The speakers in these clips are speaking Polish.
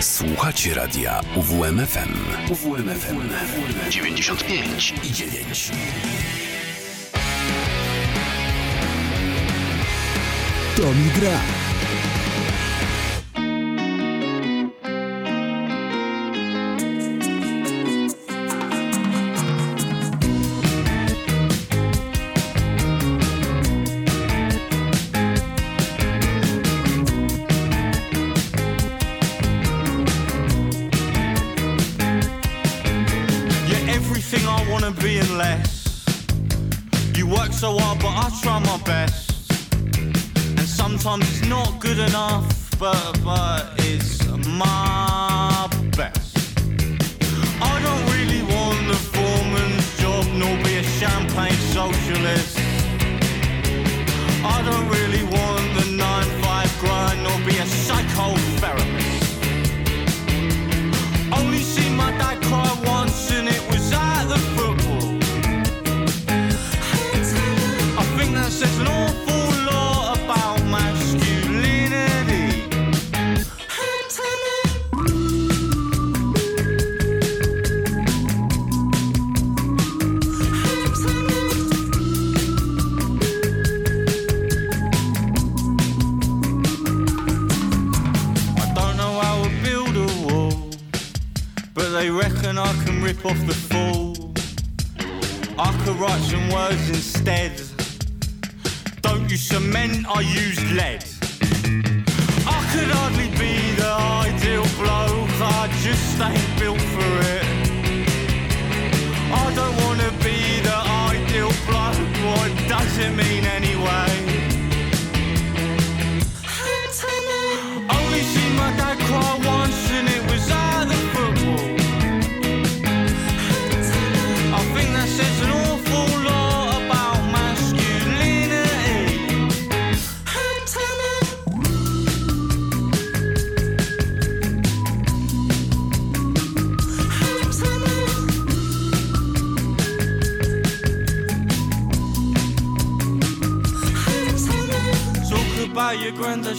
Słuchacie radia UWMFM. UWMFM 95 i 9. To mi gra.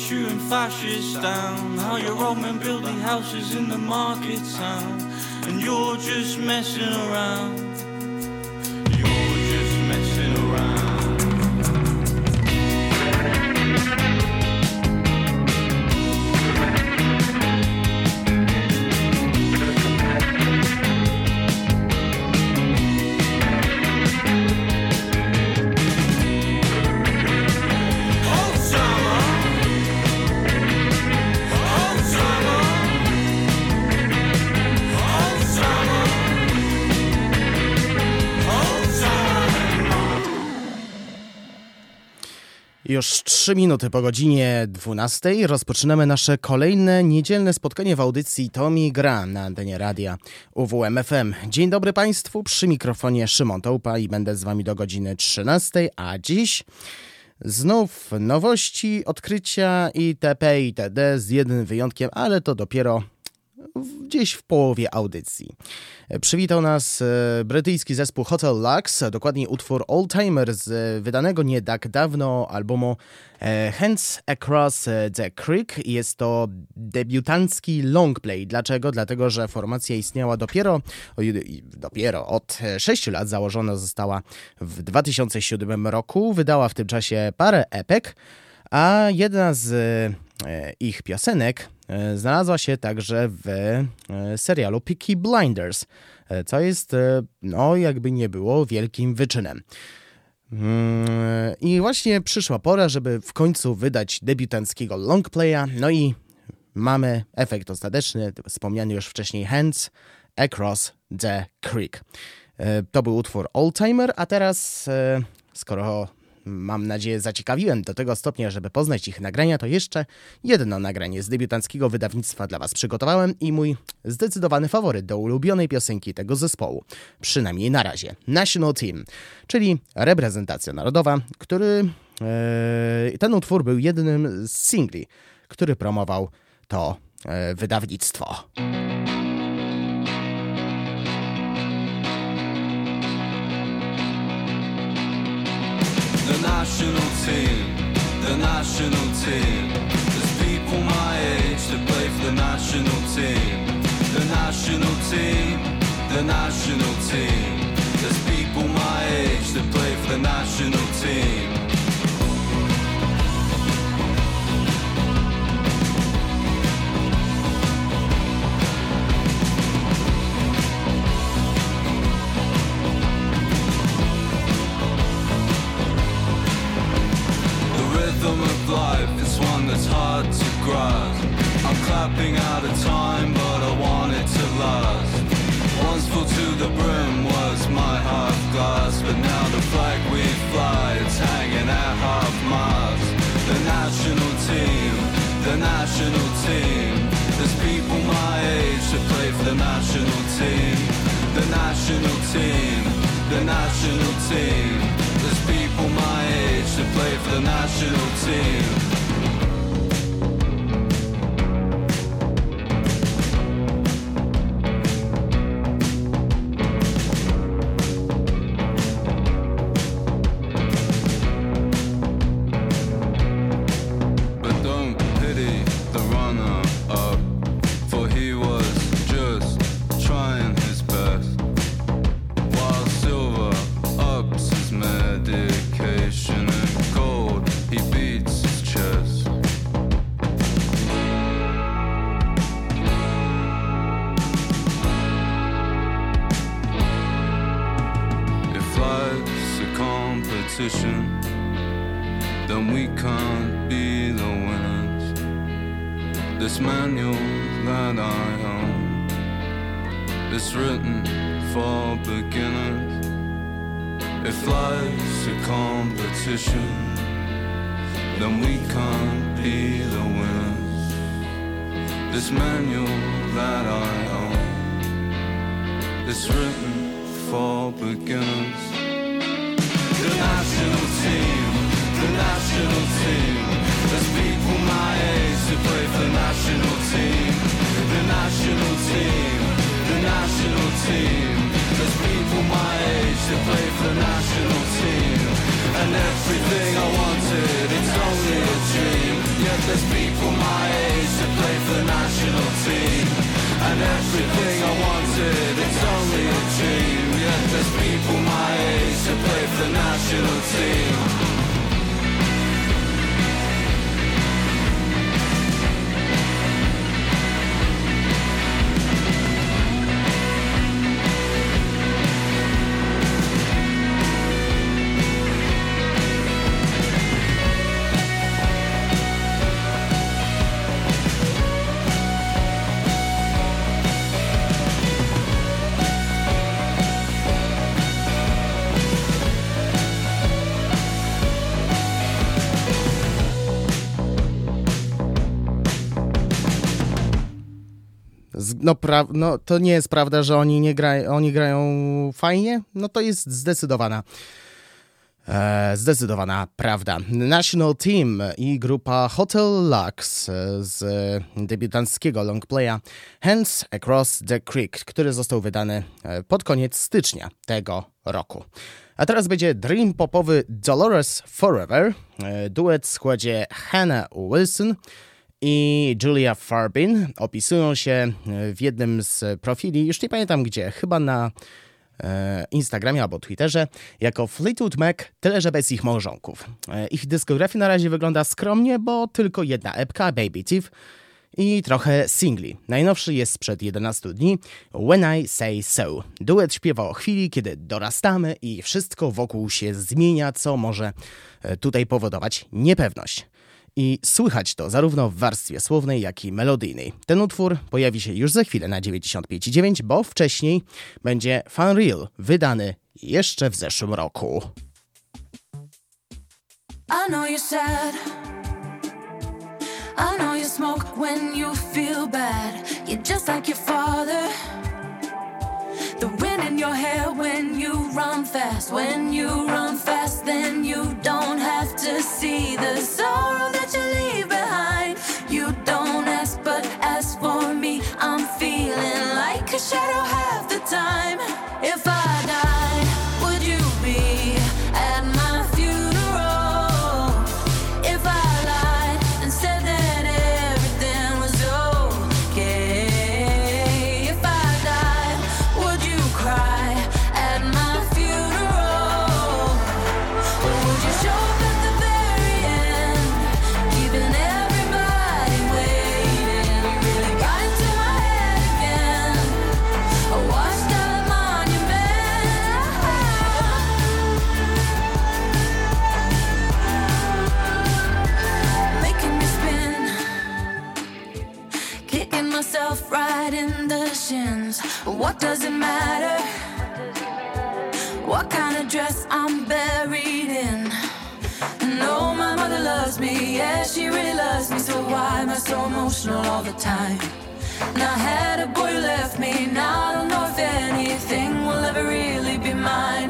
Shooting fascists down. How your old men building houses in the market town. And you're just messing around. 3 minuty po godzinie 12 rozpoczynamy nasze kolejne niedzielne spotkanie w audycji Tomi Gra na antenie radia UWMFM. Dzień dobry Państwu, przy mikrofonie Szymon Tołpa i będę z Wami do godziny 13, a dziś znów nowości, odkrycia itp. itd. z jednym wyjątkiem, ale to dopiero gdzieś w połowie audycji. Przywitał nas e, brytyjski zespół Hotel Lux, dokładniej utwór Oldtimer z e, wydanego nie tak dawno albumu e, Hands Across the Creek. Jest to debiutancki longplay. Dlaczego? Dlatego, że formacja istniała dopiero, dopiero od 6 lat, założona została w 2007 roku. Wydała w tym czasie parę epek, a jedna z ich piosenek znalazła się także w e, serialu Peaky Blinders, e, co jest, e, no jakby nie było, wielkim wyczynem. Mm, I właśnie przyszła pora, żeby w końcu wydać debiutanckiego longplaya, no i mamy efekt ostateczny, wspomniany już wcześniej Hands Across the Creek. E, To był utwór Oldtimer, a teraz, e, skoro mam nadzieję zaciekawiłem do tego stopnia, żeby poznać ich nagrania, to jeszcze jedno nagranie z debiutanckiego wydawnictwa dla Was przygotowałem i mój zdecydowany faworyt do ulubionej piosenki tego zespołu, przynajmniej na razie, National Team, czyli reprezentacja narodowa, który e, ten utwór był jednym z singli, który promował to e, wydawnictwo. national team, the national team. There's people my age that play for the national team, the national team, the national team. There's people my age that play for the national team. rhythm of life is one that's hard to grasp. I'm clapping out of time, but I want it to last. Once full to the brim was my half glass, but now the flag we fly, it's hanging at half mast. The national team, the national team. There's people my age that play for the national team, the national team, the national team play for the national team. everything. No, pra, no to nie jest prawda, że oni nie grają, oni grają fajnie, no to jest zdecydowana. E, zdecydowana prawda. National Team i grupa Hotel Lux z debiutanckiego longplaya Hands Across the Creek, który został wydany e, pod koniec stycznia tego roku. A teraz będzie dream popowy Dolores Forever, e, duet w składzie Hannah Wilson, i Julia Farbin opisują się e, w jednym z profili, już nie pamiętam gdzie, chyba na e, Instagramie albo Twitterze, jako Fleetwood Mac, tyle że bez ich małżonków. E, ich dyskografia na razie wygląda skromnie, bo tylko jedna epka, Baby Thief, i trochę singli. Najnowszy jest sprzed 11 dni, When I Say So. Duet śpiewa o chwili, kiedy dorastamy i wszystko wokół się zmienia, co może tutaj powodować niepewność i słychać to zarówno w warstwie słownej, jak i melodyjnej. Ten utwór pojawi się już za chwilę na 95,9, bo wcześniej będzie Fun Real, wydany jeszcze w zeszłym roku. I know you're sad. I know you smoke when you feel bad. You're just like your father. Your hair when you run fast. When you run fast, then you don't have to see the sorrow that you leave What does it matter? What kind of dress I'm buried in? No, my mother loves me, yeah, she really loves me. So why am I so emotional all the time? Now I had a boy who left me, now I don't know if anything will ever really be mine.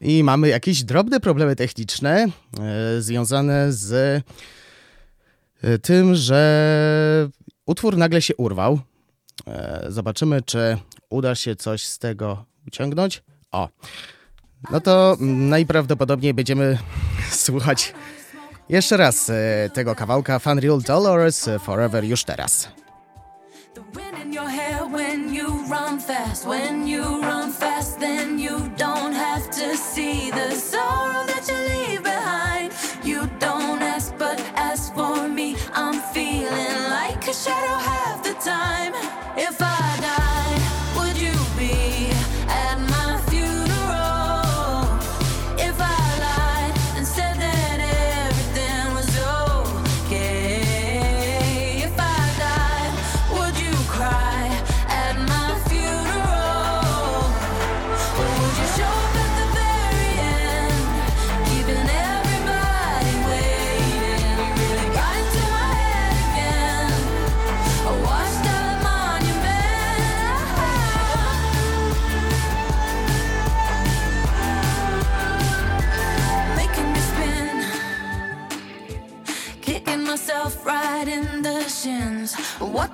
I mamy jakieś drobne problemy techniczne e, związane z e, tym, że utwór nagle się urwał. E, zobaczymy, czy uda się coś z tego wyciągnąć. O, no to najprawdopodobniej będziemy słuchać jeszcze raz tego kawałka Fun Real Dollars Forever już teraz. when you run fast, when you run fast, then you don't see the sorrow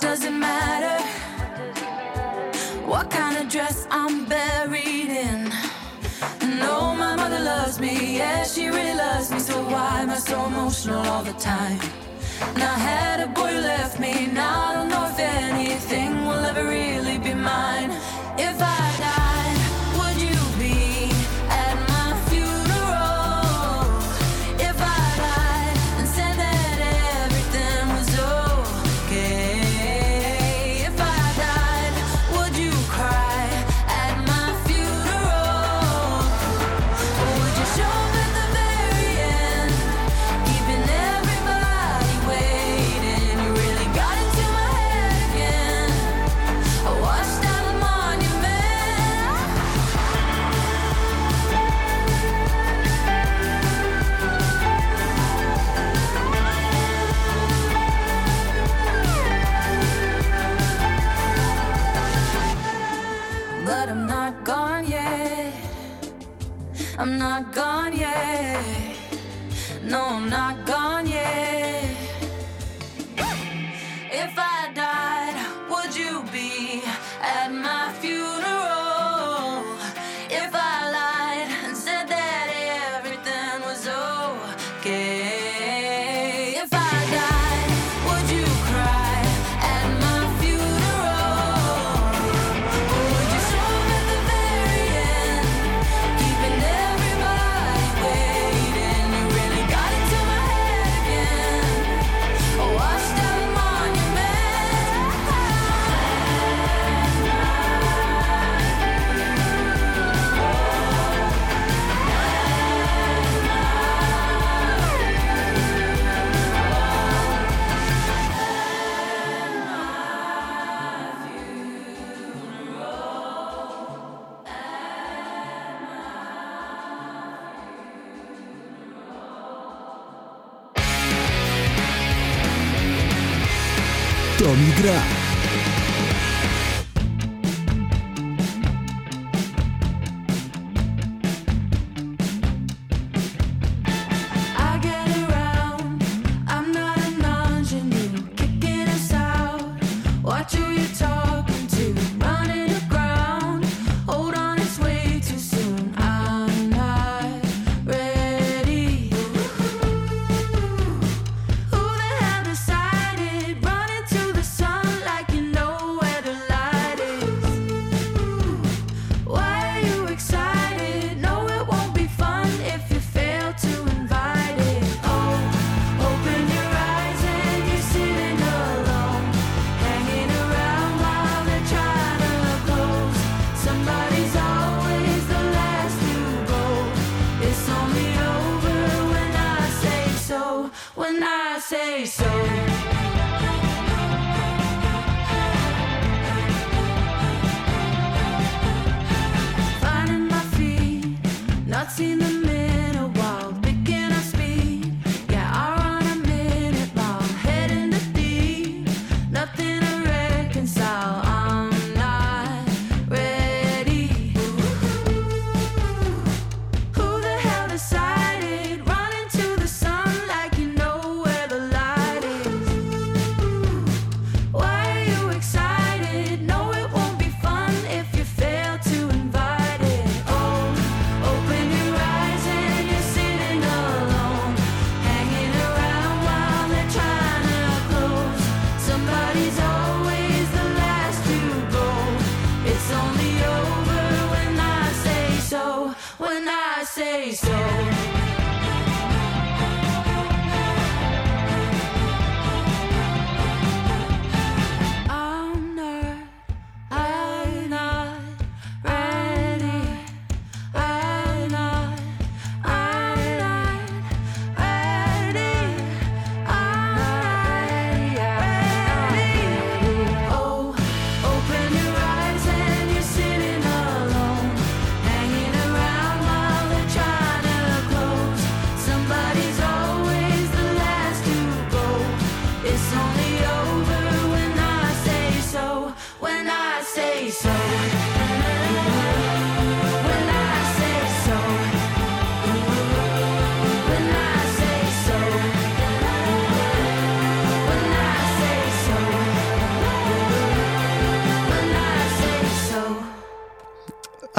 What does it matter? What kind of dress I'm buried in? No, my mother loves me, yeah, she really loves me. So why am I so emotional all the time? And I had a boy who left me, now I don't know if anything will ever really be mine. I'm not gone yet. No, I'm not gone yet.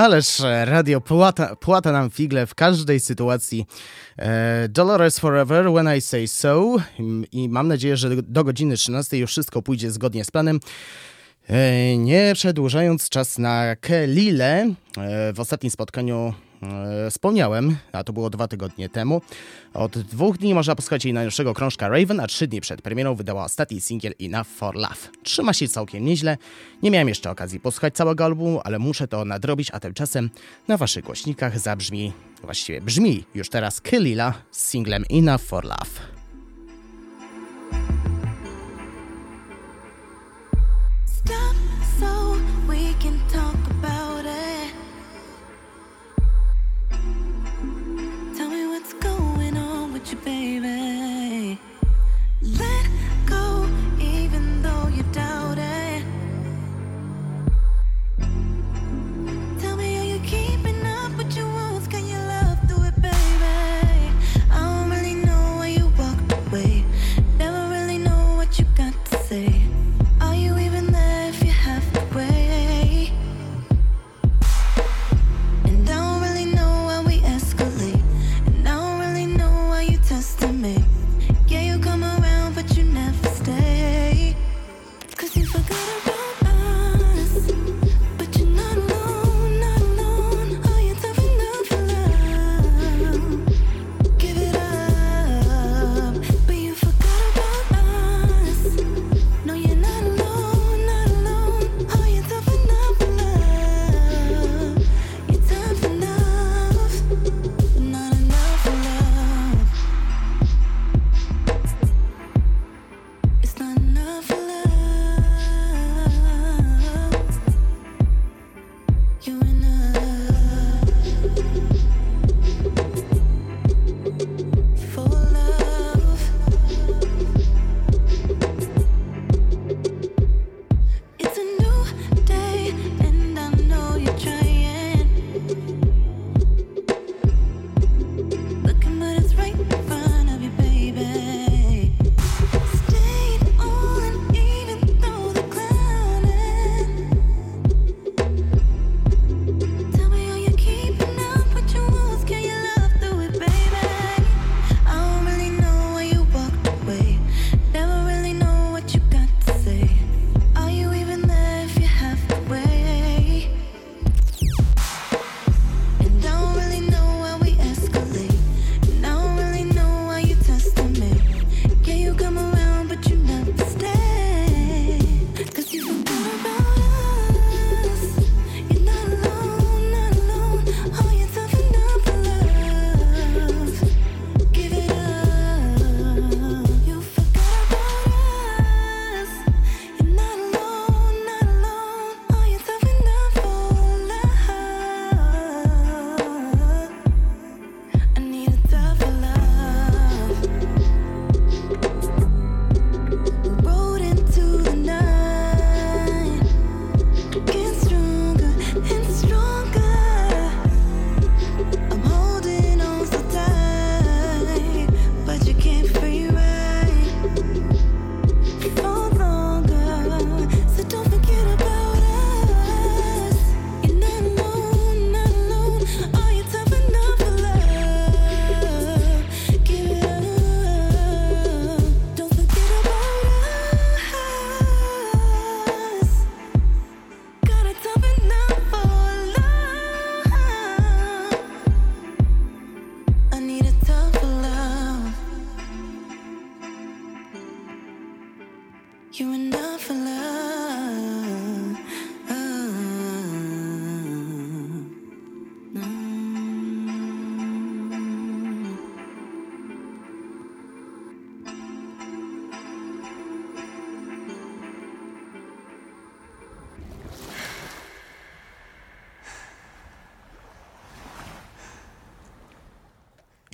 Ależ e, radio płata, płata nam figle w każdej sytuacji. E, Dolores Forever, When I Say So. I mam nadzieję, że do godziny 13 już wszystko pójdzie zgodnie z planem. E, nie przedłużając czas na Kelile, e, w ostatnim spotkaniu wspomniałem, a to było dwa tygodnie temu. Od dwóch dni można posłuchać jej najnowszego krążka Raven, a trzy dni przed premierą wydała ostatni singiel Enough for Love. Trzyma się całkiem nieźle. Nie miałem jeszcze okazji posłuchać całego albumu, ale muszę to nadrobić, a tymczasem na waszych głośnikach zabrzmi, właściwie brzmi już teraz Kelila z singlem Enough for Love. you, baby.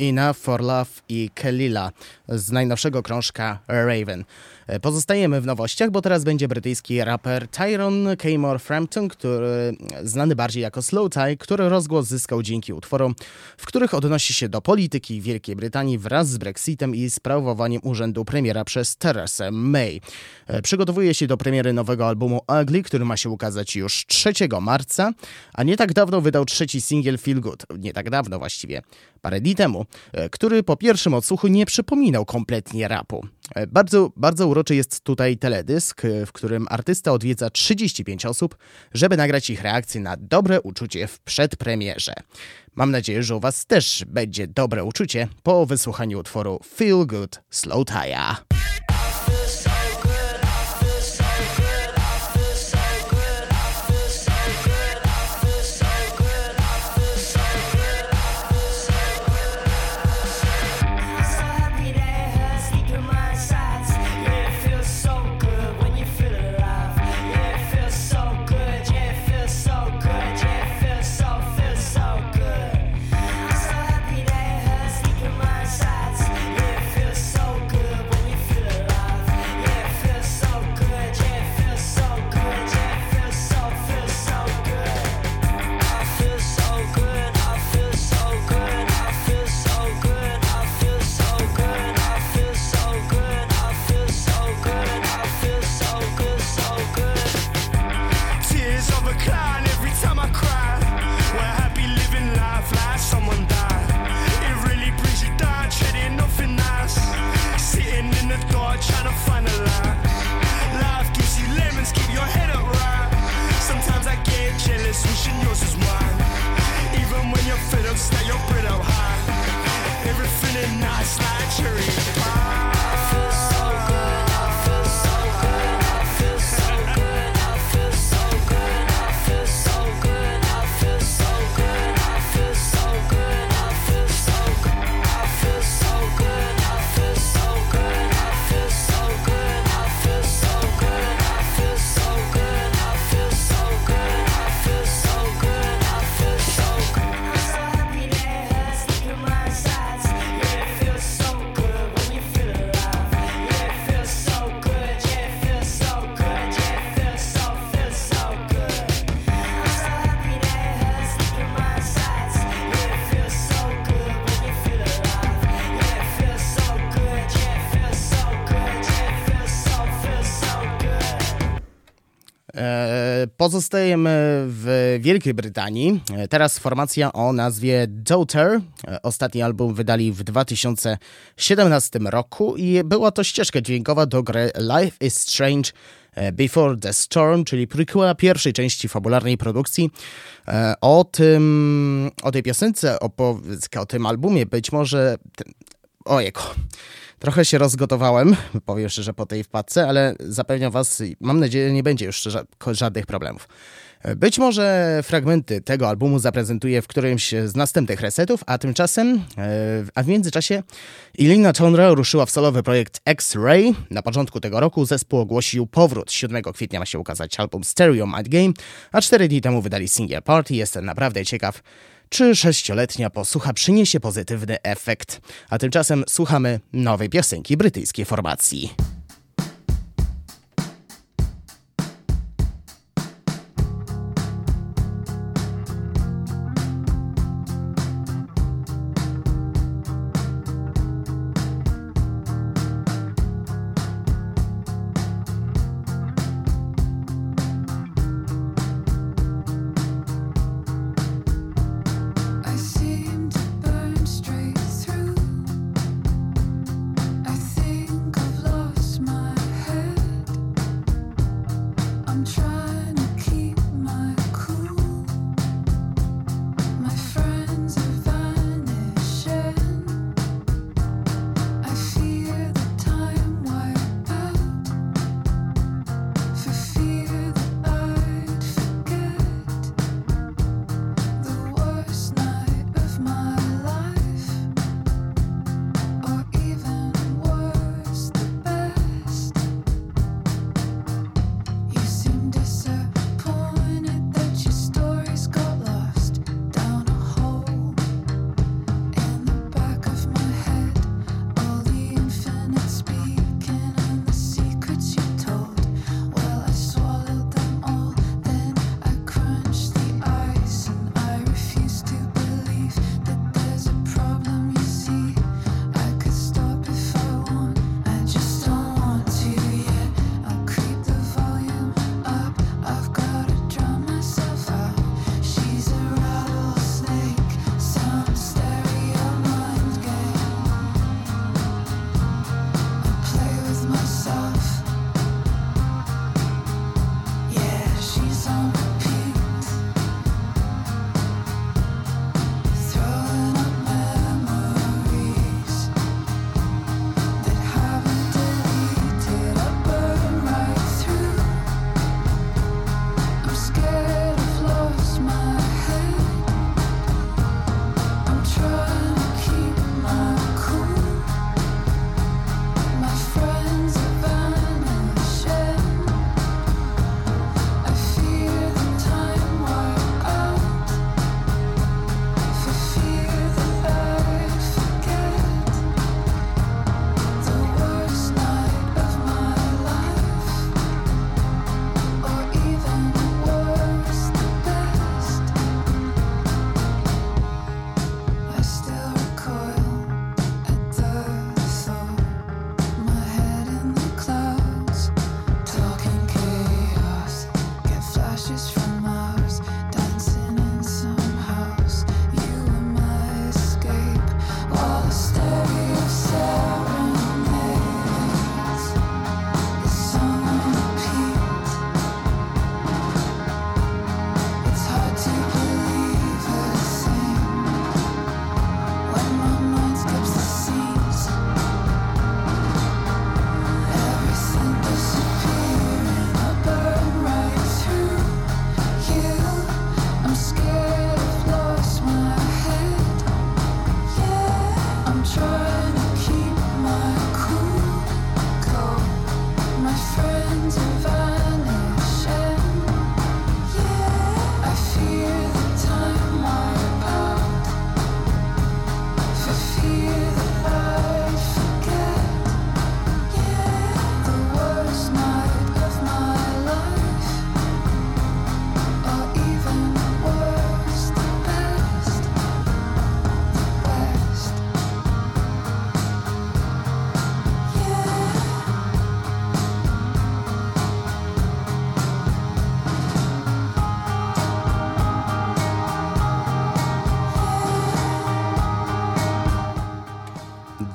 Enough for Love i Kelila z najnowszego krążka Raven. E, pozostajemy w nowościach, bo teraz będzie brytyjski raper Tyrone Caymore Frampton, który znany bardziej jako Slow Tie, który rozgłos zyskał dzięki utworom, w których odnosi się do polityki Wielkiej Brytanii wraz z Brexitem i sprawowaniem urzędu premiera przez Theresa May. E, przygotowuje się do premiery nowego albumu Ugly, który ma się ukazać już 3 marca, a nie tak dawno wydał trzeci singiel Feel Good. Nie tak dawno właściwie, parę dni temu, e, który po pierwszym odsłuchu nie przypominał kompletnie rapu. Bardzo, bardzo uroczy jest tutaj teledysk, w którym artysta odwiedza 35 osób, żeby nagrać ich reakcję na dobre uczucie w przedpremierze. Mam nadzieję, że u Was też będzie dobre uczucie po wysłuchaniu utworu Feel Good Slow Tire. Pozostajemy w Wielkiej Brytanii. Teraz formacja o nazwie Daughter. Ostatni album wydali w 2017 roku i była to ścieżka dźwiękowa do gry Life is Strange Before the Storm, czyli prequela pierwszej części fabularnej produkcji. O tym, o tej piosence, o, o tym albumie być może... Ojeko. Trochę się rozgotowałem, powiem szczerze, po tej wpadce, ale zapewniam Was, mam nadzieję, nie będzie już żadnych problemów. Być może fragmenty tego albumu zaprezentuję w którymś z następnych resetów, a tymczasem, e, a w międzyczasie Ilina Tonra ruszyła w solowy projekt X-Ray. Na początku tego roku zespół ogłosił powrót. 7 kwietnia ma się ukazać album Stereo Mind Game, a 4 dni temu wydali single Party. Jestem naprawdę ciekaw, czy sześcioletnia posłucha przyniesie pozytywny efekt. A tymczasem słuchamy nowej piosenki brytyjskiej formacji.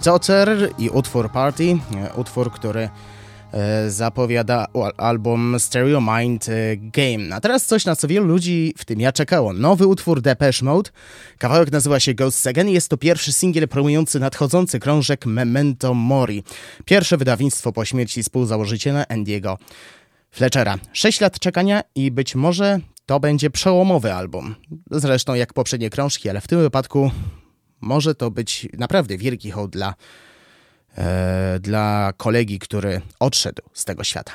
Daughter i utwór Party, e, utwór, który e, zapowiada album Stereo Mind e, Game. A teraz coś, na co wielu ludzi, w tym ja czekało. Nowy utwór Depeche Mode. Kawałek nazywa się Ghost Again i jest to pierwszy singiel promujący nadchodzący krążek Memento Mori. Pierwsze wydawnictwo po śmierci współzałożyciela Andiego Fletchera. Sześć lat czekania i być może to będzie przełomowy album. Zresztą jak poprzednie krążki, ale w tym wypadku może to być naprawdę wielki hołd dla, e, dla kolegi, który odszedł z tego świata.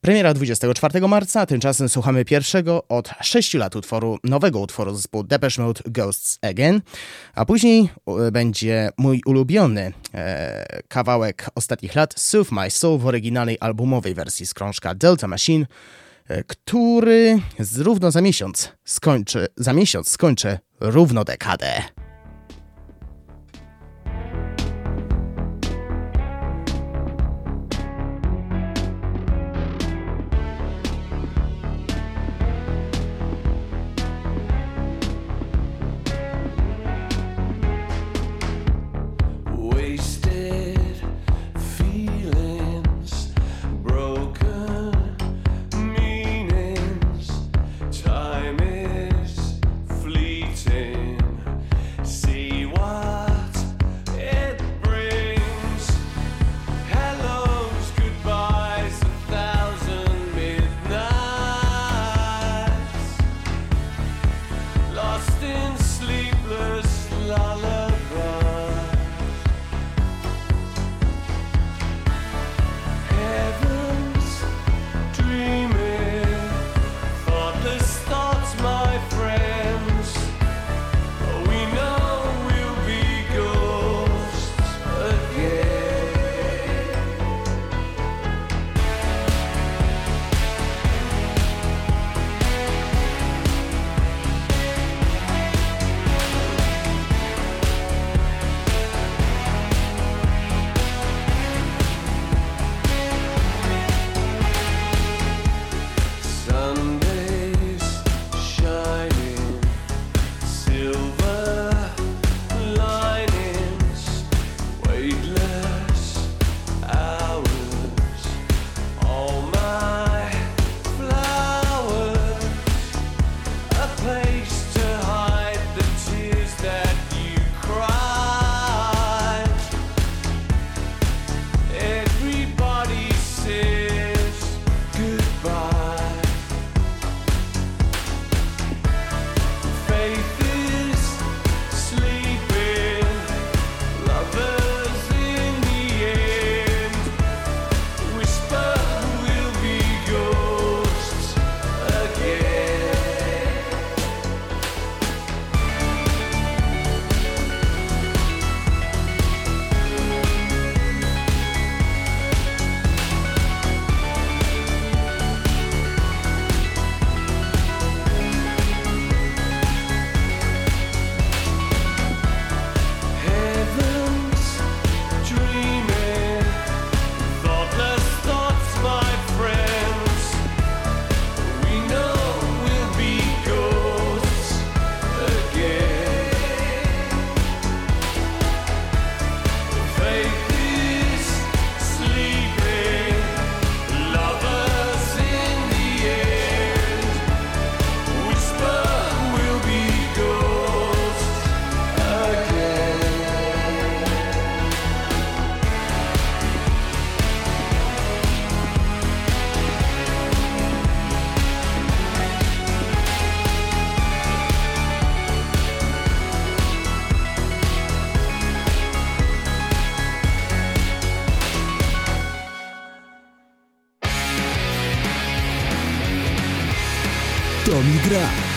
Premiera 24 marca, tymczasem słuchamy pierwszego od 6 lat utworu, nowego utworu zespołu Depeche Mode Ghosts Again, a później e, będzie mój ulubiony e, kawałek ostatnich lat Soothe My Soul w oryginalnej albumowej wersji z krążka Delta Machine, e, który równo za miesiąc skończy, za miesiąc skończy równo dekadę. Angra.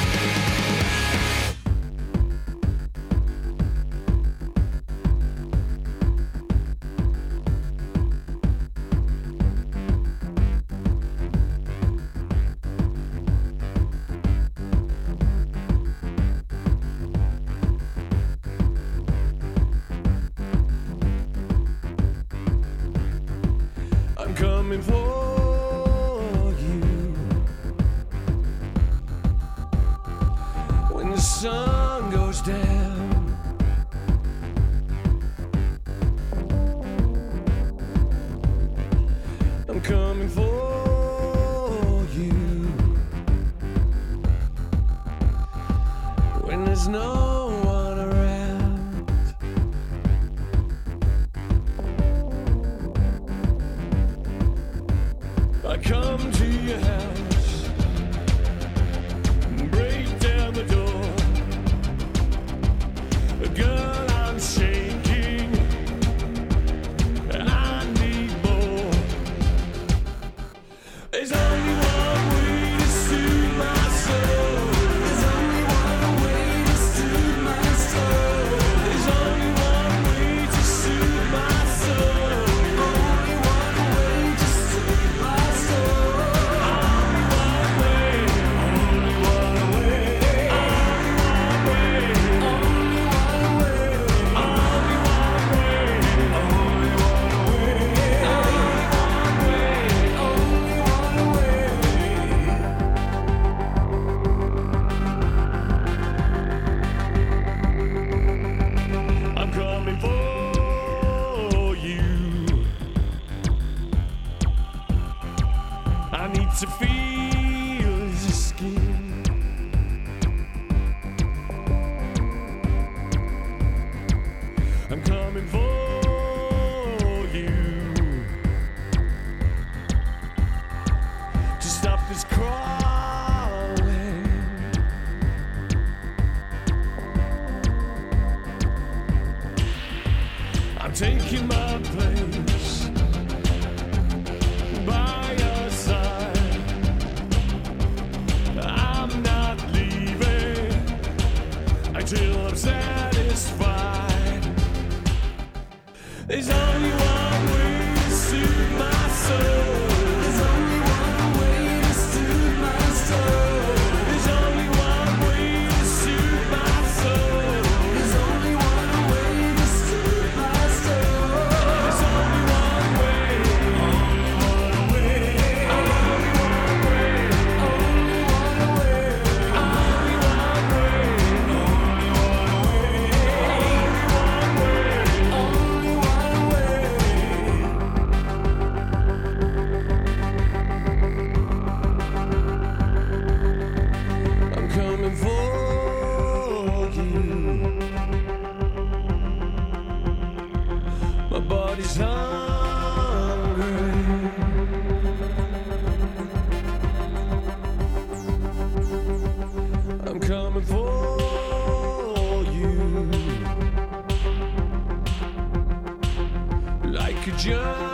Just.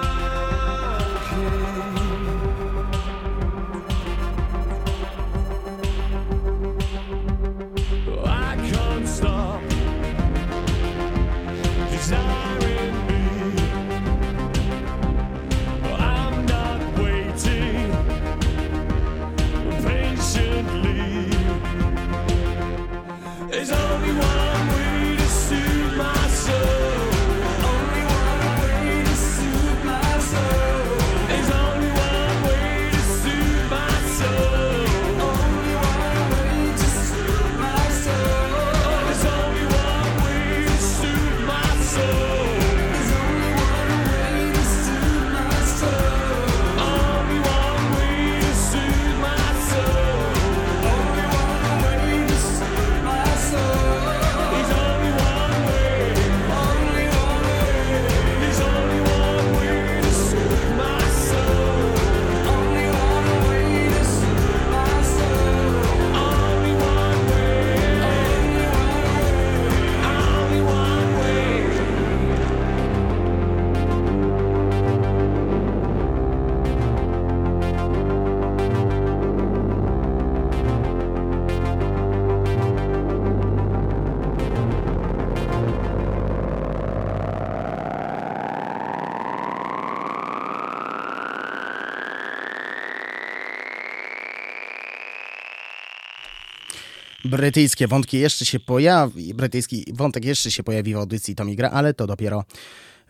Brytyjskie wątki jeszcze się pojawi, brytyjski wątek jeszcze się pojawi w audycji Tommy Gra, ale to dopiero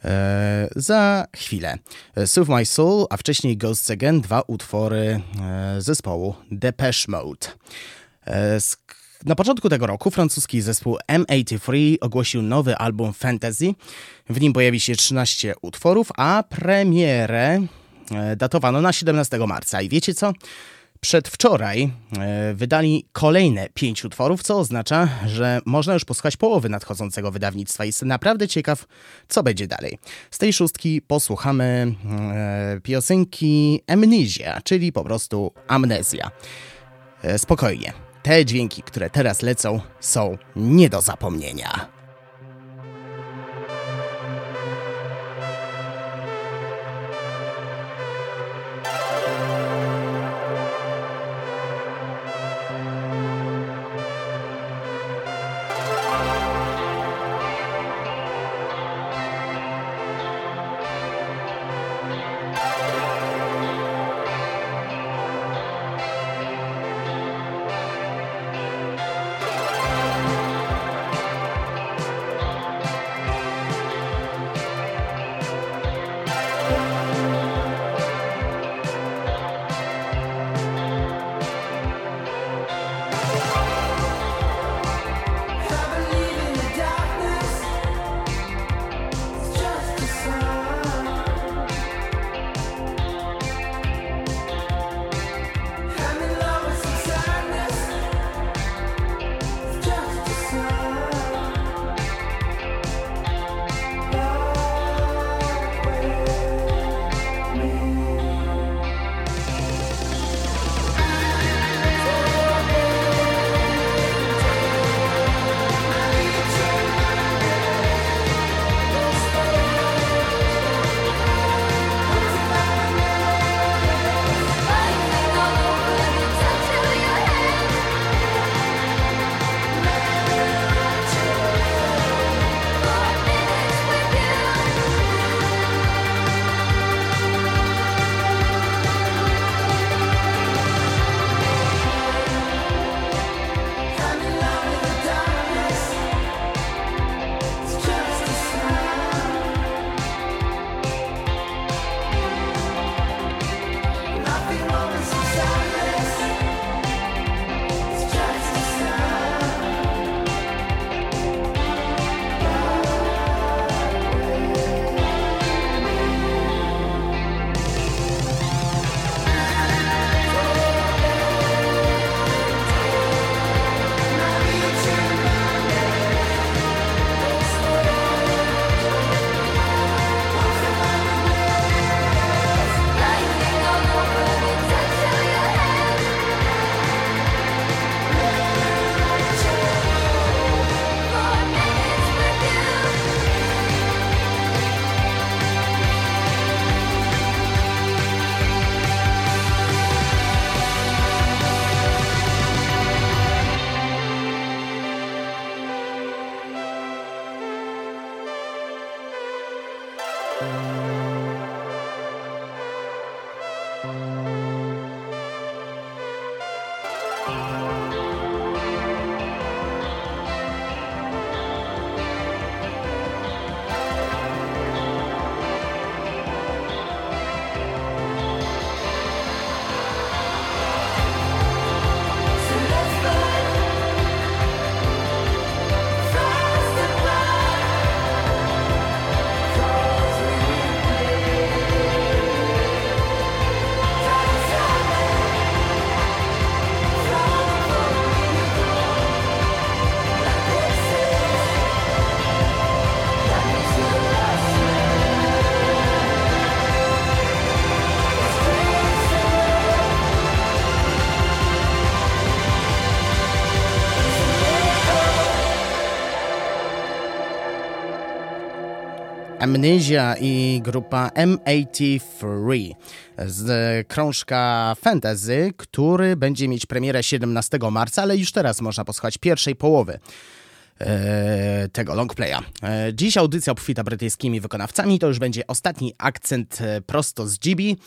e, za chwilę. Soothe My Soul, a wcześniej Ghosts Again, dwa utwory e, zespołu Depeche Mode. E, na początku tego roku francuski zespół M83 ogłosił nowy album Fantasy. W nim pojawi się 13 utworów, a premierę e, datowano na 17 marca. I wiecie co? Przedwczoraj e, wydali kolejne pięć utworów, co oznacza, że można już posłuchać połowy nadchodzącego wydawnictwa. Jestem naprawdę ciekaw, co będzie dalej. Z tej szóstki posłuchamy e, piosenki Amnesia, czyli po prostu amnezja. E, spokojnie. Te dźwięki, które teraz lecą, są nie do zapomnienia. Amnesia i grupa M83 z krążka Fantasy, który będzie mieć premierę 17 marca, ale już teraz można posłuchać pierwszej połowy. E, tego longplaya. E, dziś audycja obfita brytyjskimi wykonawcami. To już będzie ostatni akcent e, prosto z Gibi.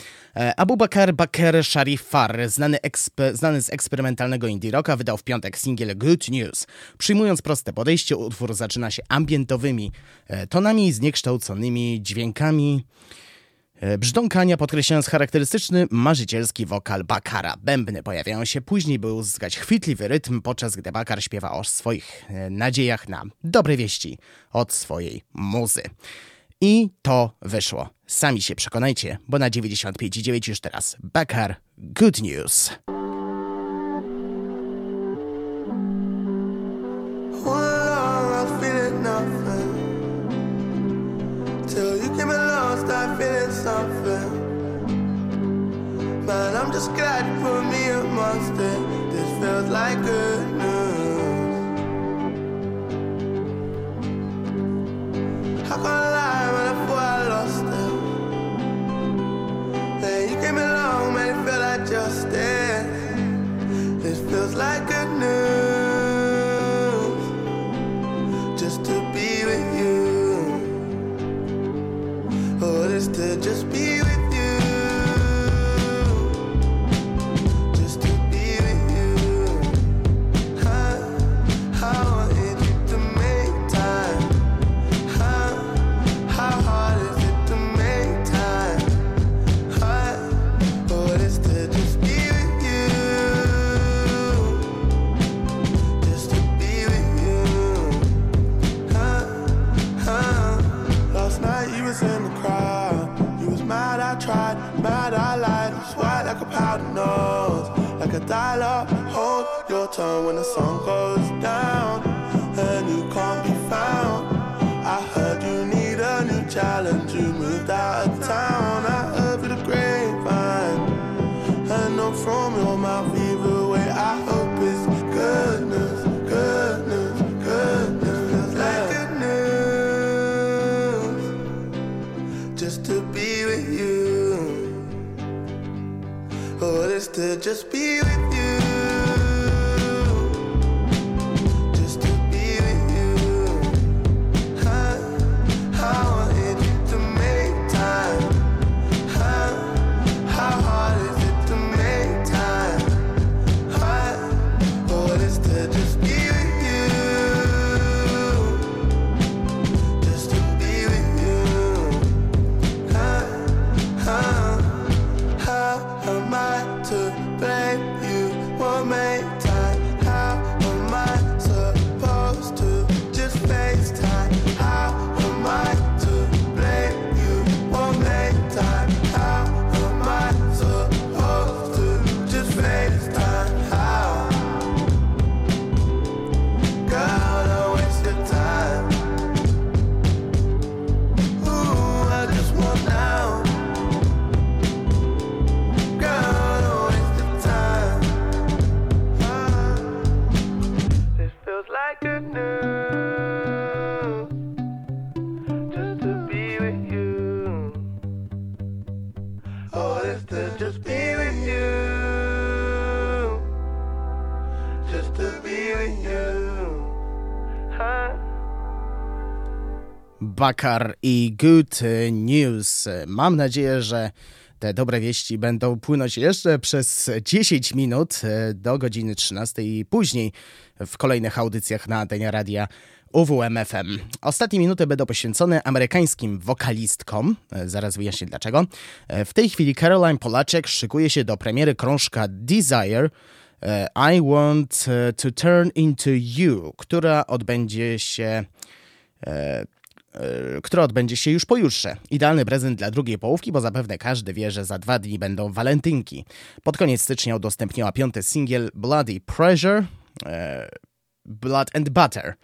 Abu Bakr Bakr Sharifar, znany, znany z eksperymentalnego indie rocka, wydał w piątek singiel Good News. Przyjmując proste podejście, utwór zaczyna się ambientowymi tonami, zniekształconymi dźwiękami. E, brzdąkania podkreślając charakterystyczny marzycielski wokal Bakara. Bębny pojawiają się później, by uzyskać chwytliwy rytm, podczas gdy Bakar śpiewa o swoich e, nadziejach na dobre wieści od swojej muzy. I to wyszło. Sami się przekonajcie, bo na 95,9 już teraz Bakar Good News. something. But I'm just glad you put me amongst it. This feels like good news. Bakar i Good News. Mam nadzieję, że te dobre wieści będą płynąć jeszcze przez 10 minut e, do godziny 13 i później w kolejnych audycjach na antenie radia UWMFM. Ostatnie minuty będą poświęcone amerykańskim wokalistkom. E, zaraz wyjaśnię dlaczego. E, w tej chwili Caroline Polaczek szykuje się do premiery krążka Desire. I Want to Turn Into You, która odbędzie się E, które odbędzie się już pojutrze. Idealny prezent dla drugiej połówki, bo zapewne każdy wie, że za dwa dni będą walentynki. Pod koniec stycznia udostępniła piąty singiel Bloody Pressure, e, Blood and Butter.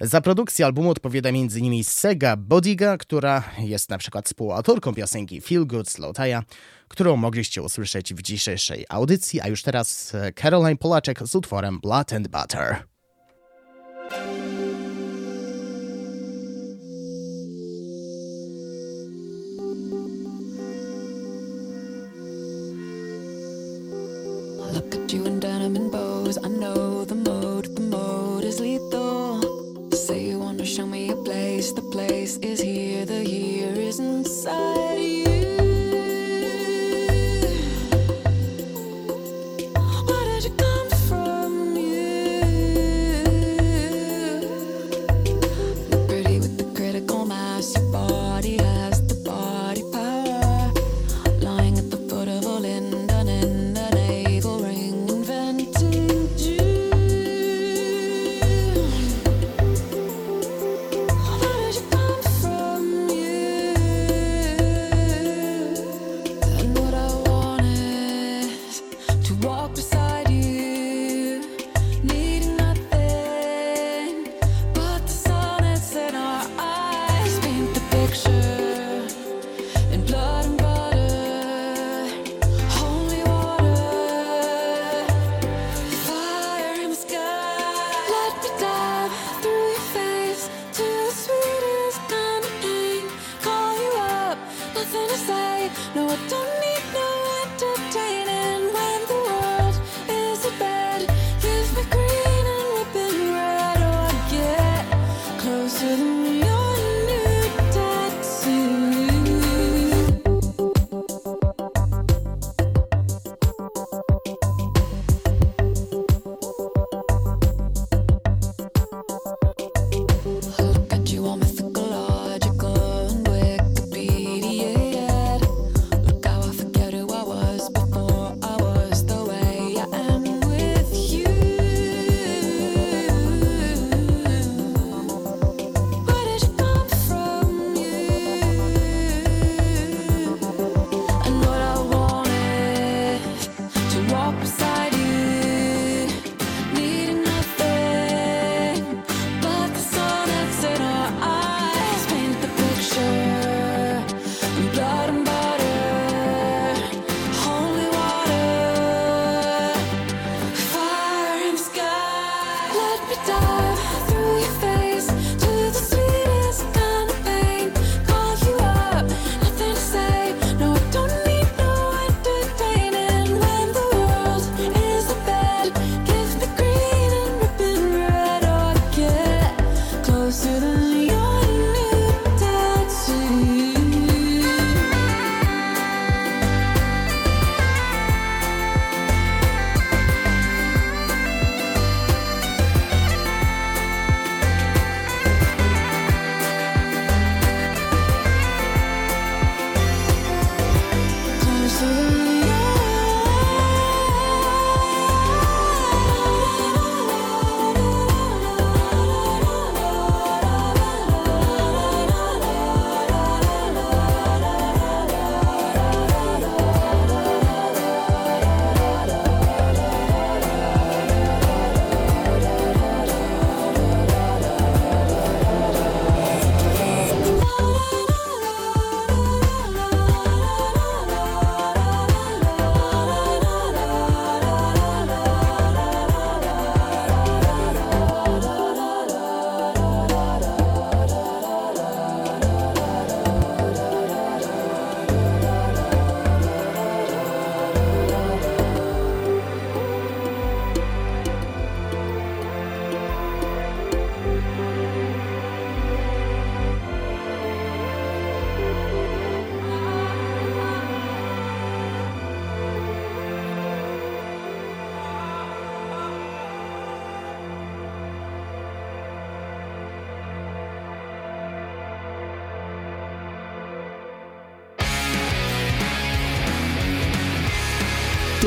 Za produkcję albumu odpowiada m.in. Sega Bodiga, która jest na przykład współautorką piosenki Feel Good Slotaya, którą mogliście usłyszeć w dzisiejszej audycji, a już teraz Caroline Polaczek z utworem Blood and Butter.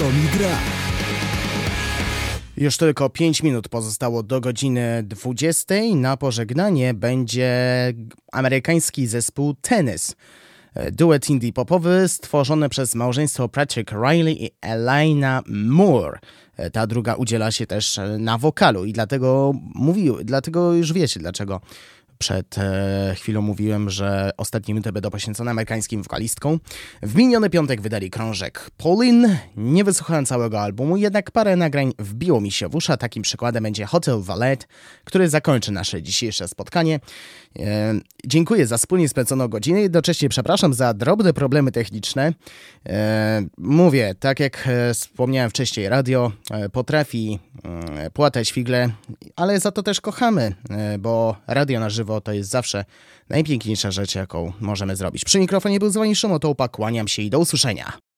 To mi gra. Już tylko 5 minut pozostało do godziny 20. Na pożegnanie będzie amerykański zespół Tennis. Duet indie popowy stworzony przez małżeństwo Patrick Riley i Elena Moore. Ta druga udziela się też na wokalu i dlatego mówił, dlatego już wiecie dlaczego przed e, chwilą mówiłem, że ostatnie minuty będą poświęcone amerykańskim wokalistkom. W miniony piątek wydali krążek Pauline. Nie wysłuchałem całego albumu, jednak parę nagrań wbiło mi się w uszy. Takim przykładem będzie Hotel Valet, który zakończy nasze dzisiejsze spotkanie. E, dziękuję za wspólnie spędzoną godzinę. Jednocześnie przepraszam za drobne problemy techniczne. E, mówię, tak jak wspomniałem wcześniej, radio potrafi płatać figle, ale za to też kochamy, bo radio na żywo to jest zawsze najpiękniejsza rzecz, jaką możemy zrobić. Przy mikrofonie był z Szymo, to kłaniam się i do usłyszenia.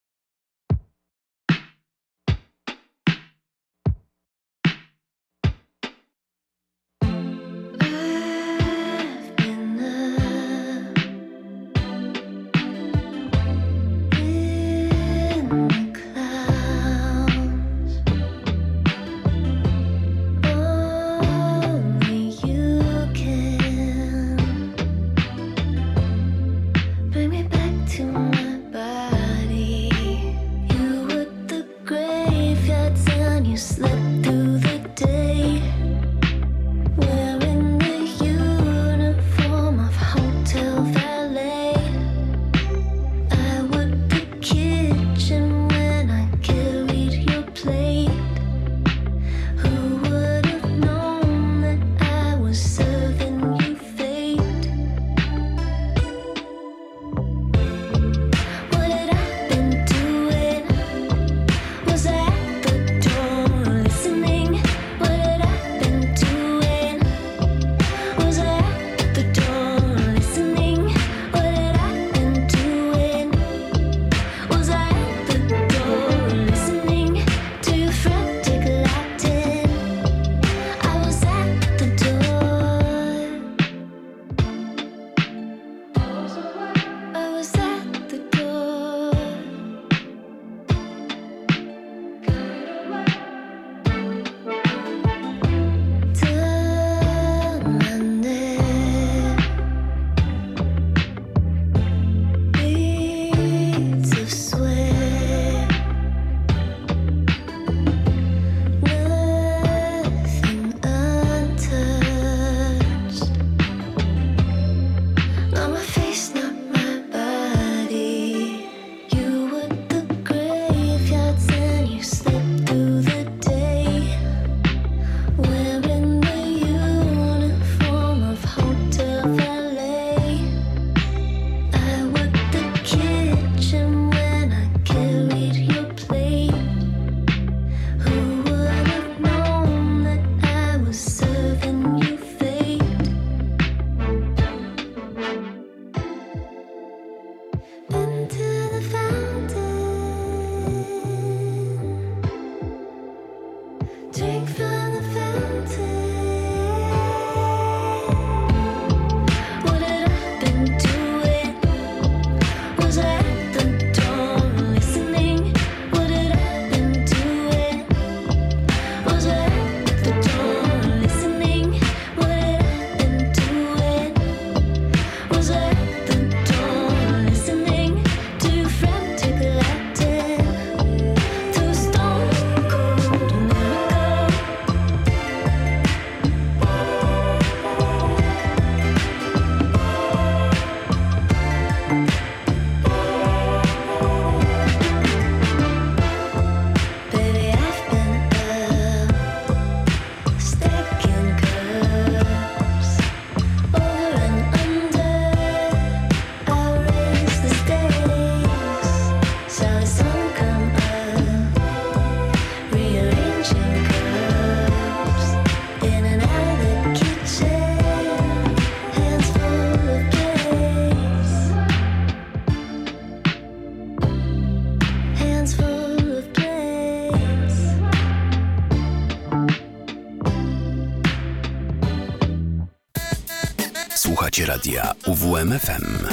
Radia UWMFM.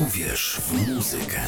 Uwierz w muzykę.